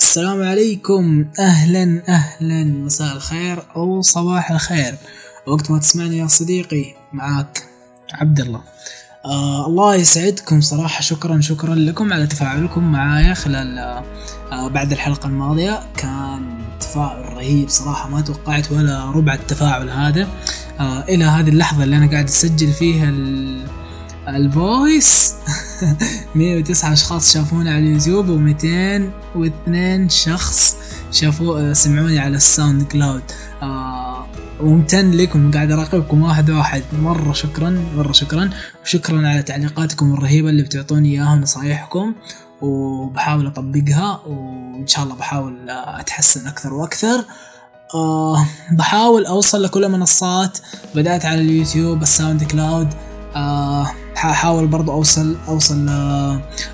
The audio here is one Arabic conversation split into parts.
السلام عليكم. أهلا أهلا. مساء الخير أو صباح الخير. وقت ما تسمعني يا صديقي معاك عبد الله آه الله يسعدكم صراحة. شكرا شكرا لكم على تفاعلكم معايا خلال آه بعد الحلقة الماضية. كان تفاعل رهيب صراحة ما توقعت ولا ربع التفاعل هذا. آه إلى هذه اللحظة اللي أنا قاعد أسجل فيها الفويس. 109 أشخاص شافونا على اليوتيوب و202 شخص شافوا سمعوني على ال SoundCloud. آه وممتن لكم قاعد أراقبكم واحد واحد. مرة شكرا مرة شكرا. وشكرا على تعليقاتكم الرهيبة اللي بتعطوني إياها ونصايحكم وبحاول أطبقها وإن شاء الله بحاول أتحسن أكثر وأكثر. آه بحاول أوصل لكل المنصات. بدأت على اليوتيوب ال SoundCloud. آه حاحاول برضو أوصل أوصل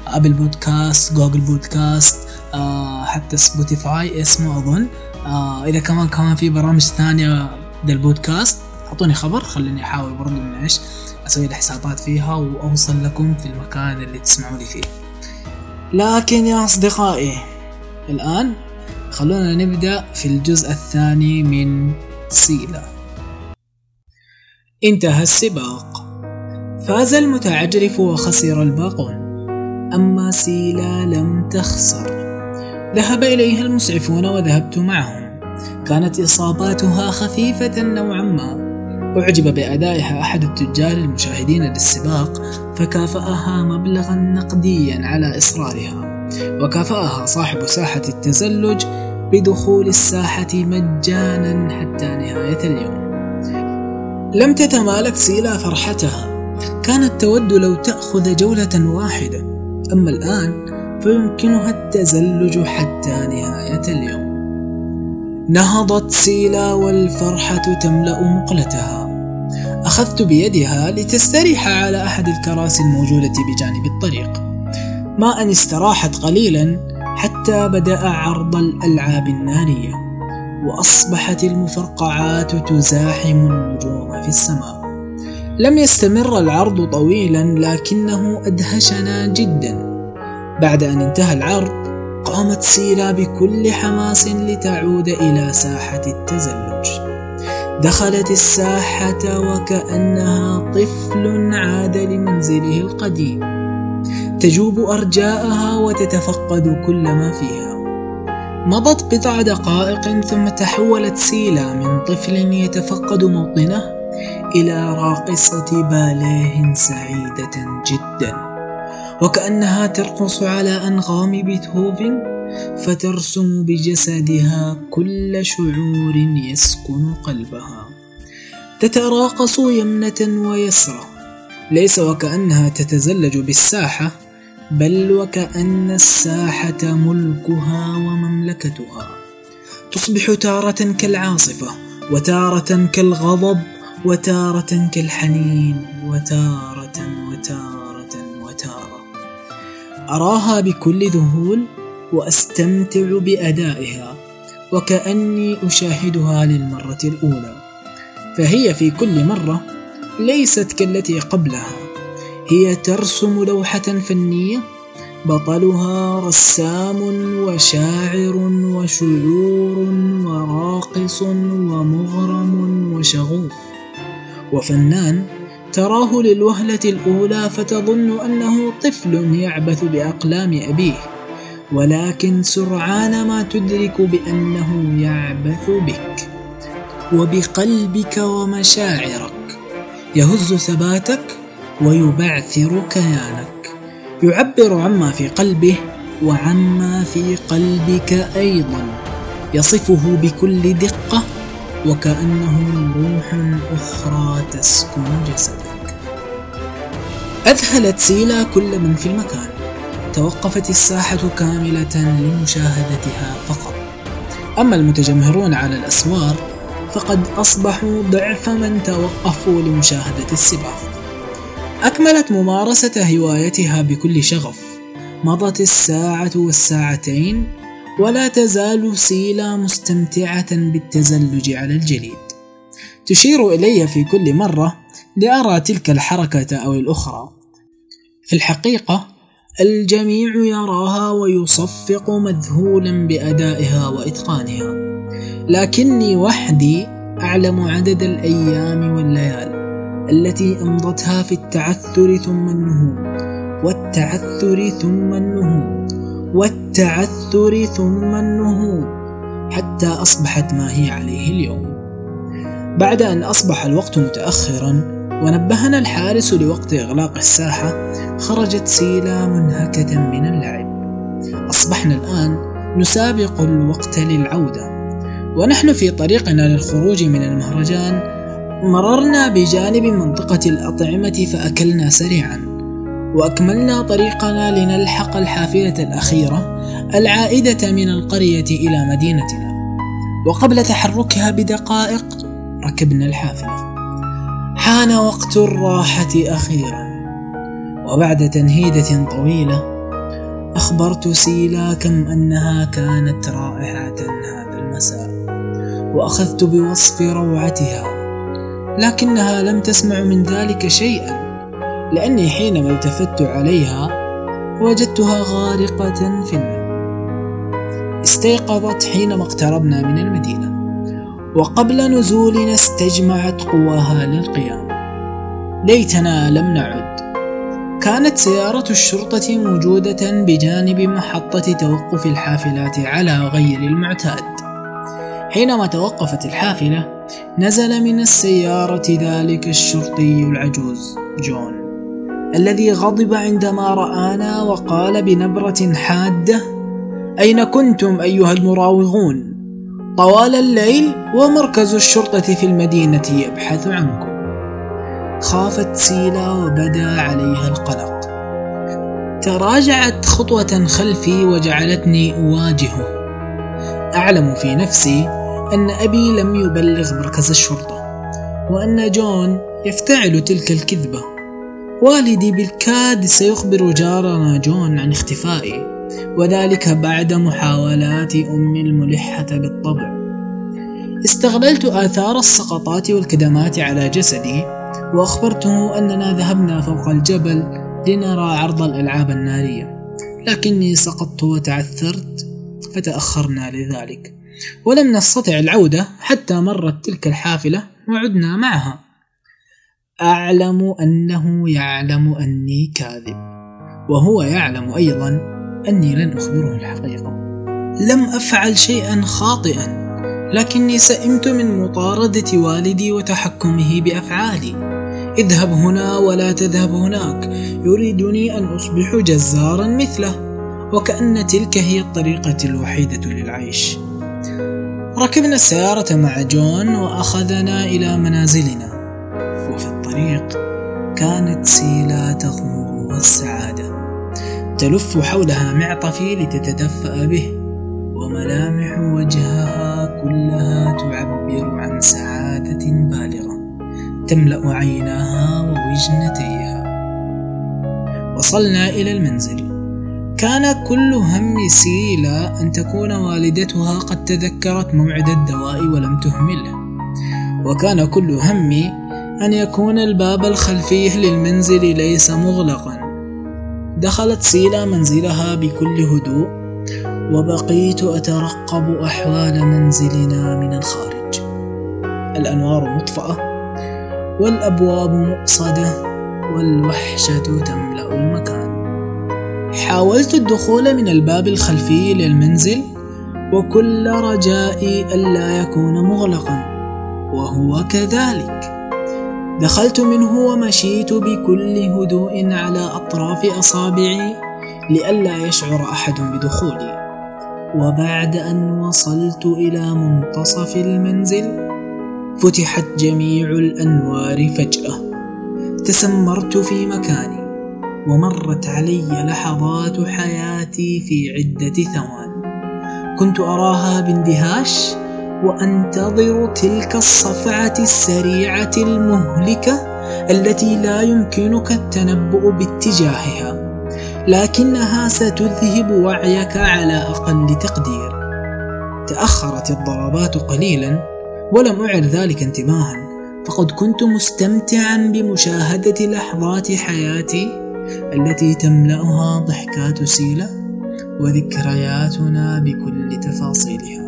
Apple Podcast Google Podcast آه حتى Spotify اسمه أظن. آه إذا كمان كمان في برامج ثانية للبودكاست أعطوني خبر خليني أحاول برضو من إيش أسوي حسابات فيها وأوصل لكم في المكان اللي تسمعوني فيه. لكن يا أصدقائي الآن خلونا نبدأ في الجزء الثاني من سيلا. انتهى السباق. فاز المتعجرف وخسر الباقون. أما سيلا لم تخسر. ذهب إليها المسعفون وذهبت معهم. كانت إصاباتها خفيفة نوعا ما. أعجب بأدائها أحد التجار المشاهدين للسباق فكافأها مبلغا نقديا على إصرارها. وكافأها صاحب ساحة التزلج بدخول الساحة مجانا حتى نهاية اليوم. لم تتمالك سيلا فرحتها. كانت تود لو تأخذ جولة واحدة أما الآن فيمكنها التزلج حتى نهاية اليوم. نهضت سيلا والفرحة تملأ مقلتها. أخذت بيدها لتستريح على أحد الكراسي الموجودة بجانب الطريق. ما أن استراحت قليلا حتى بدأ عرض الألعاب النارية وأصبحت المفرقعات تزاحم النجوم في السماء. لم يستمر العرض طويلا لكنه أدهشنا جدا. بعد أن انتهى العرض قامت سيلا بكل حماس لتعود إلى ساحة التزلج. دخلت الساحة وكأنها طفل عاد لمنزله القديم. تجوب أرجاءها وتتفقد كل ما فيها. مضت بضع دقائق ثم تحولت سيلا من طفل يتفقد موطنه إلى راقصة باليه سعيدة جدا. وكأنها ترقص على أنغام بيتهوفن فترسم بجسدها كل شعور يسكن قلبها. تتراقص يمنة ويسرى ليس وكأنها تتزلج بالساحة بل وكأن الساحة ملكها ومملكتها. تصبح تارة كالعاصفة وتارة كالغضب وتارة كالحنين وتارة وتارة وتارة. أراها بكل ذهول وأستمتع بأدائها وكأني أشاهدها للمرة الأولى. فهي في كل مرة ليست كالتي قبلها. هي ترسم لوحة فنية بطلها رسام وشاعر وشعور وراقص ومغرم وشغوف. وفنان تراه للوهلة الأولى فتظن أنه طفل يعبث بأقلام أبيه ولكن سرعان ما تدرك بأنه يعبث بك. وبقلبك ومشاعرك يهز ثباتك ويبعثر كيانك. يعبر عما في قلبه وعما في قلبك أيضا يصفه بكل دقة وكأنه روح أخرى تسكن جسدك. أذهلت سيلا كل من في المكان. توقفت الساحة كاملة لمشاهدتها فقط. أما المتجمهرون على الأسوار فقد أصبحوا ضعف من توقفوا لمشاهدة السباق. أكملت ممارسة هوايتها بكل شغف. مضت الساعة والساعتين ولا تزال سيلا مستمتعة بالتزلج على الجليد. تشير إلي في كل مرة لأرى تلك الحركة أو الأخرى. في الحقيقة الجميع يراها ويصفق مذهولا بأدائها وإتقانها. لكني وحدي أعلم عدد الأيام والليالي التي أمضتها في التعثر ثم النهوض والتعثر ثم النهوض والتعثر ثم النهوض حتى أصبحت ما هي عليه اليوم. بعد أن أصبح الوقت متأخرا ونبهنا الحارس لوقت إغلاق الساحة خرجت سيلا منهكة من اللعب. أصبحنا الآن نسابق الوقت للعودة. ونحن في طريقنا للخروج من المهرجان مررنا بجانب منطقة الأطعمة فأكلنا سريعا. وأكملنا طريقنا لنلحق الحافلة الأخيرة العائدة من القرية إلى مدينتنا. وقبل تحركها بدقائق ركبنا الحافلة. حان وقت الراحة أخيرا. وبعد تنهيدة طويلة أخبرت سيلا كم أنها كانت رائعة هذا المساء وأخذت بوصف روعتها لكنها لم تسمع من ذلك شيئا. لأني حينما التفت عليها وجدتها غارقة في النوم. استيقظت حينما اقتربنا من المدينة وقبل نزولنا استجمعت قواها للقيام. ليتنا لم نعد. كانت سيارة الشرطة موجودة بجانب محطة توقف الحافلات على غير المعتاد. حينما توقفت الحافلة نزل من السيارة ذلك الشرطي العجوز جون. الذي غضب عندما رآنا وقال بنبرة حادة: أين كنتم أيها المراوغون؟ طوال الليل ومركز الشرطة في المدينة يبحث عنكم. خافت سيلا وبدا عليها القلق. تراجعت خطوة خلفي وجعلتني أواجهه. أعلم في نفسي أن أبي لم يبلغ مركز الشرطة، وأن جون يفتعل تلك الكذبة والدي بالكاد سيخبر جارنا جون عن اختفائي وذلك بعد محاولات أمي الملحة بالطبع. استغللت آثار السقطات والكدمات على جسدي وأخبرته أننا ذهبنا فوق الجبل لنرى عرض الألعاب النارية. لكني سقطت وتعثرت فتأخرنا لذلك. ولم نستطع العودة حتى مرت تلك الحافلة وعدنا معها. أعلم أنه يعلم أني كاذب. وهو يعلم أيضا أني لن أخبره الحقيقة. لم أفعل شيئا خاطئا لكني سئمت من مطاردة والدي وتحكمه بأفعالي. اذهب هنا ولا تذهب هناك يريدني أن أصبح جزارا مثله وكأن تلك هي الطريقة الوحيدة للعيش. ركبنا السيارة مع جون وأخذنا إلى منازلنا. الطريق كانت سيلا تغمر السعادة تلف حولها معطفي لتتدفأ به وملامح وجهها كلها تعبر عن سعادة بالغة. تملأ عيناها ووجنتيها وصلنا إلى المنزل. كان كل هم سيلا أن تكون والدتها قد تذكرت موعد الدواء ولم تهمله. وكان كل همي أن يكون الباب الخلفي للمنزل ليس مغلقا. دخلت سيلا منزلها بكل هدوء وبقيت أترقب أحوال منزلنا من الخارج. الأنوار مطفأة والأبواب مؤصدة والوحشة تملأ المكان. حاولت الدخول من الباب الخلفي للمنزل وكل رجائي ألا يكون مغلقا وهو كذلك. دخلت منه ومشيت بكل هدوء على أطراف أصابعي لئلا يشعر أحد بدخولي. وبعد أن وصلت إلى منتصف المنزل فتحت جميع الأنوار فجأة. تسمرت في مكاني ومرت علي لحظات حياتي في عدة ثوان. كنت أراها باندهاش؟ وأنتظر تلك الصفعة السريعة المهلكة التي لا يمكنك التنبؤ باتجاهها لكنها ستذهب وعيك على أقل تقدير. تأخرت الضربات قليلا ولم اعر ذلك انتباها فقد كنت مستمتعا بمشاهدة لحظات حياتي التي تملأها ضحكات سيلة وذكرياتنا بكل تفاصيلها.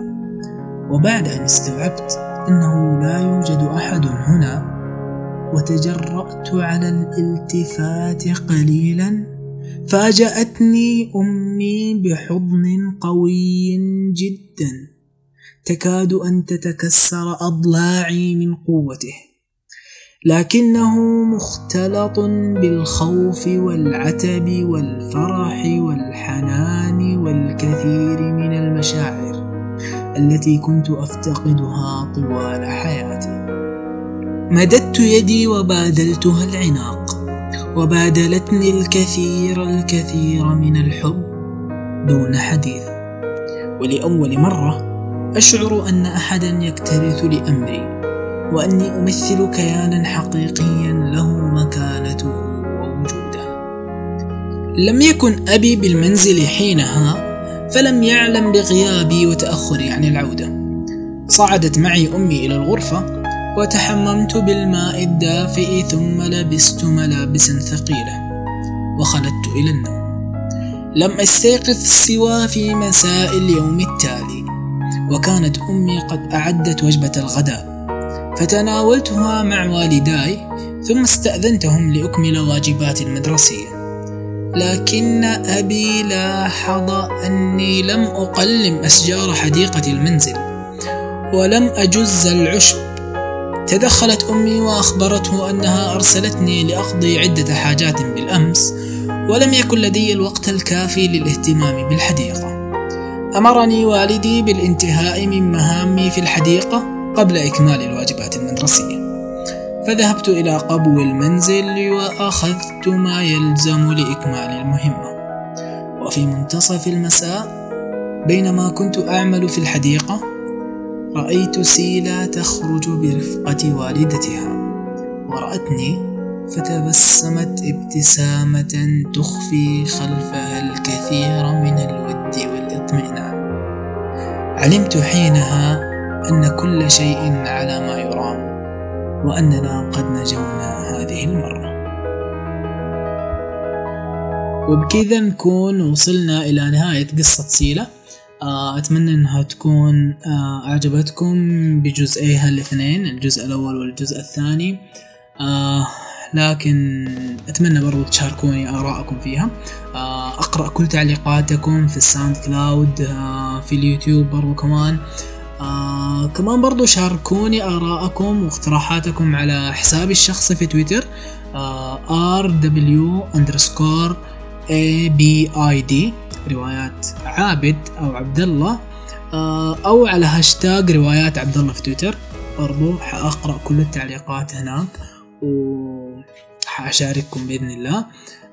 وبعد أن استوعبت أنه لا يوجد أحد هنا وتجرأت على الالتفات قليلا فاجأتني أمي بحضن قوي جدا تكاد أن تتكسر أضلاعي من قوته لكنه مختلط بالخوف والعتب والفرح والحنان والكثير من المشاعر. التي كنت أفتقدها طوال حياتي. مددت يدي وبادلتها العناق وبادلتني الكثير الكثير من الحب دون حديث. ولأول مرة أشعر أن احدا يكترث لأمري وأني أمثل كيانا حقيقيا له مكانته ووجوده. لم يكن أبي بالمنزل حينها فلم يعلم بغيابي وتاخري عن العودة. صعدت معي أمي إلى الغرفة وتحممت بالماء الدافئ ثم لبست ملابسا ثقيلة وخلدت إلى النوم. لم أستيقظ سوى في مساء اليوم التالي وكانت أمي قد أعدت وجبة الغداء. فتناولتها مع والداي ثم استأذنتهم لأكمل واجباتي المدرسية. لكن أبي لاحظ أني لم أقلم أشجار حديقة المنزل ولم أجز العشب. تدخلت أمي وأخبرته أنها أرسلتني لأقضي عدة حاجات بالأمس ولم يكن لدي الوقت الكافي للاهتمام بالحديقة. أمرني والدي بالانتهاء من مهامي في الحديقة قبل إكمال الواجبات المدرسية. فذهبت إلى قبو المنزل وأخذت ما يلزم لإكمال المهمة. وفي منتصف المساء بينما كنت أعمل في الحديقة رأيت سيلا تخرج برفقة والدتها. ورأتني فتبسمت ابتسامة تخفي خلفها الكثير من الود والإطمئنان. علمت حينها أن كل شيء على ما يرام. وأننا قد نجونا هذه المرة. وبكذا نكون وصلنا إلى نهاية قصة سيلة آه، أتمنى أنها تكون آه، أعجبتكم بجزئيها الاثنين الجزء الأول والجزء الثاني. آه، لكن أتمنى برضو تشاركوني آراءكم فيها. أقرأ كل تعليقاتكم في ال SoundCloud في اليوتيوب برضو كمان. آه كمان برضو شاركوني آراءكم واقتراحاتكم على حسابي الشخصي في تويتر آه rw underscore abid روايات عابد أو عبد الله آه أو على هاشتاج روايات عبد الله في تويتر برضو حأقرأ كل التعليقات هناك وحأشارككم بإذن الله.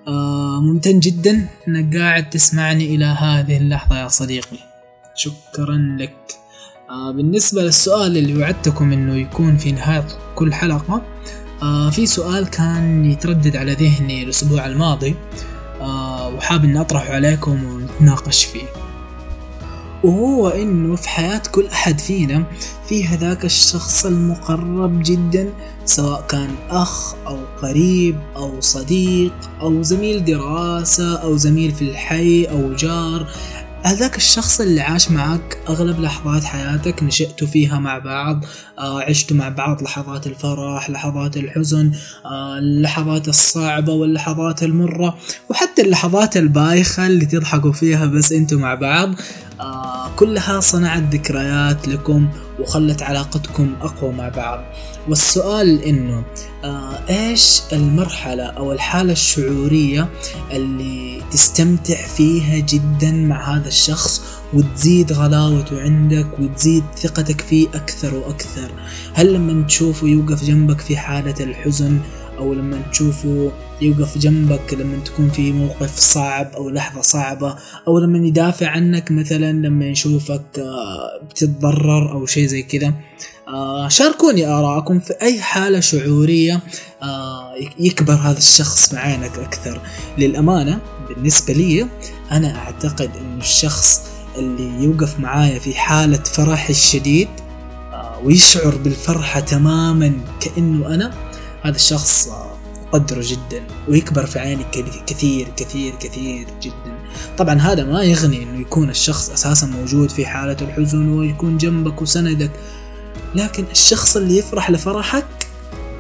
آه ممتن جدا إنك قاعد تسمعني إلى هذه اللحظة يا صديقي. شكرا لك. بالنسبة للسؤال اللي وعدتكم إنه يكون في نهاية كل حلقة آه في سؤال كان يتردد على ذهني الأسبوع الماضي آه وحاب إني أطرحه عليكم ونتناقش فيه. وهو إنه في حياة كل أحد فينا في هذاك الشخص المقرب جدا سواء كان أخ أو قريب أو صديق أو زميل دراسة أو زميل في الحي أو جار هذاك الشخص اللي عاش معك أغلب لحظات حياتك نشأتوا فيها مع بعض آه عشتوا مع بعض لحظات الفرح لحظات الحزن آه اللحظات الصعبة واللحظات المرة وحتى اللحظات البايخة اللي تضحكوا فيها بس أنتوا مع بعض. آه كلها صنعت ذكريات لكم وخلت علاقتكم أقوى مع بعض. والسؤال إنه آه إيش المرحلة أو الحالة الشعورية اللي تستمتع فيها جدا مع هذا الشخص وتزيد غلاوته عندك وتزيد ثقتك فيه أكثر وأكثر؟ هل لما تشوفه يوقف جنبك في حالة الحزن أو لما تشوفه يوقف جنبك لما تكون في موقف صعب أو لحظة صعبة أو لما يدافع عنك مثلا لما يشوفك آه، بتتضرر أو شيء زي كذا. آه، شاركوني آراءكم في أي حالة شعورية آه، يكبر هذا الشخص معينك أكثر. للأمانة بالنسبة لي أنا أعتقد أن الشخص اللي يوقف معايا في حالة فرح الشديد ويشعر بالفرحة تماما كأنه أنا هذا الشخص وقدره جدا ويكبر في عينك كثير كثير كثير جدا. طبعا هذا ما يغني إنه يكون الشخص أساسا موجود في حالة الحزن ويكون جنبك وسندك. لكن الشخص اللي يفرح لفرحك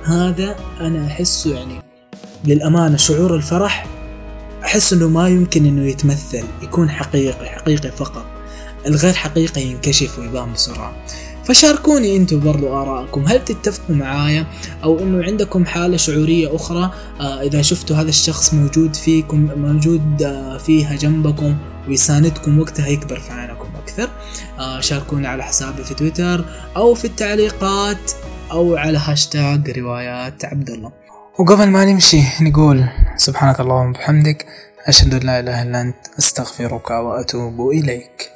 هذا أنا أحسه يعني للأمانة شعور الفرح أحس إنه ما يمكن إنه يتمثل يكون حقيقي حقيقي فقط. الغير حقيقي ينكشف ويبان بسرعة. فشاركوني أنتم برضو آرائكم. هل تتفقوا معايا؟ أو إنه عندكم حالة شعورية أخرى؟ آه إذا شفتوا هذا الشخص موجود فيكم موجود آه فيها جنبكم ويساندكم وقتها يكبر في عينكم أكثر. آه شاركوني على حسابي في تويتر أو في التعليقات أو على هاشتاج روايات عبد الله وقبل ما نمشي نقول سبحانك اللهم وبحمدك أشهد أن لا إله إلا أنت أستغفرك وأتوب إليك.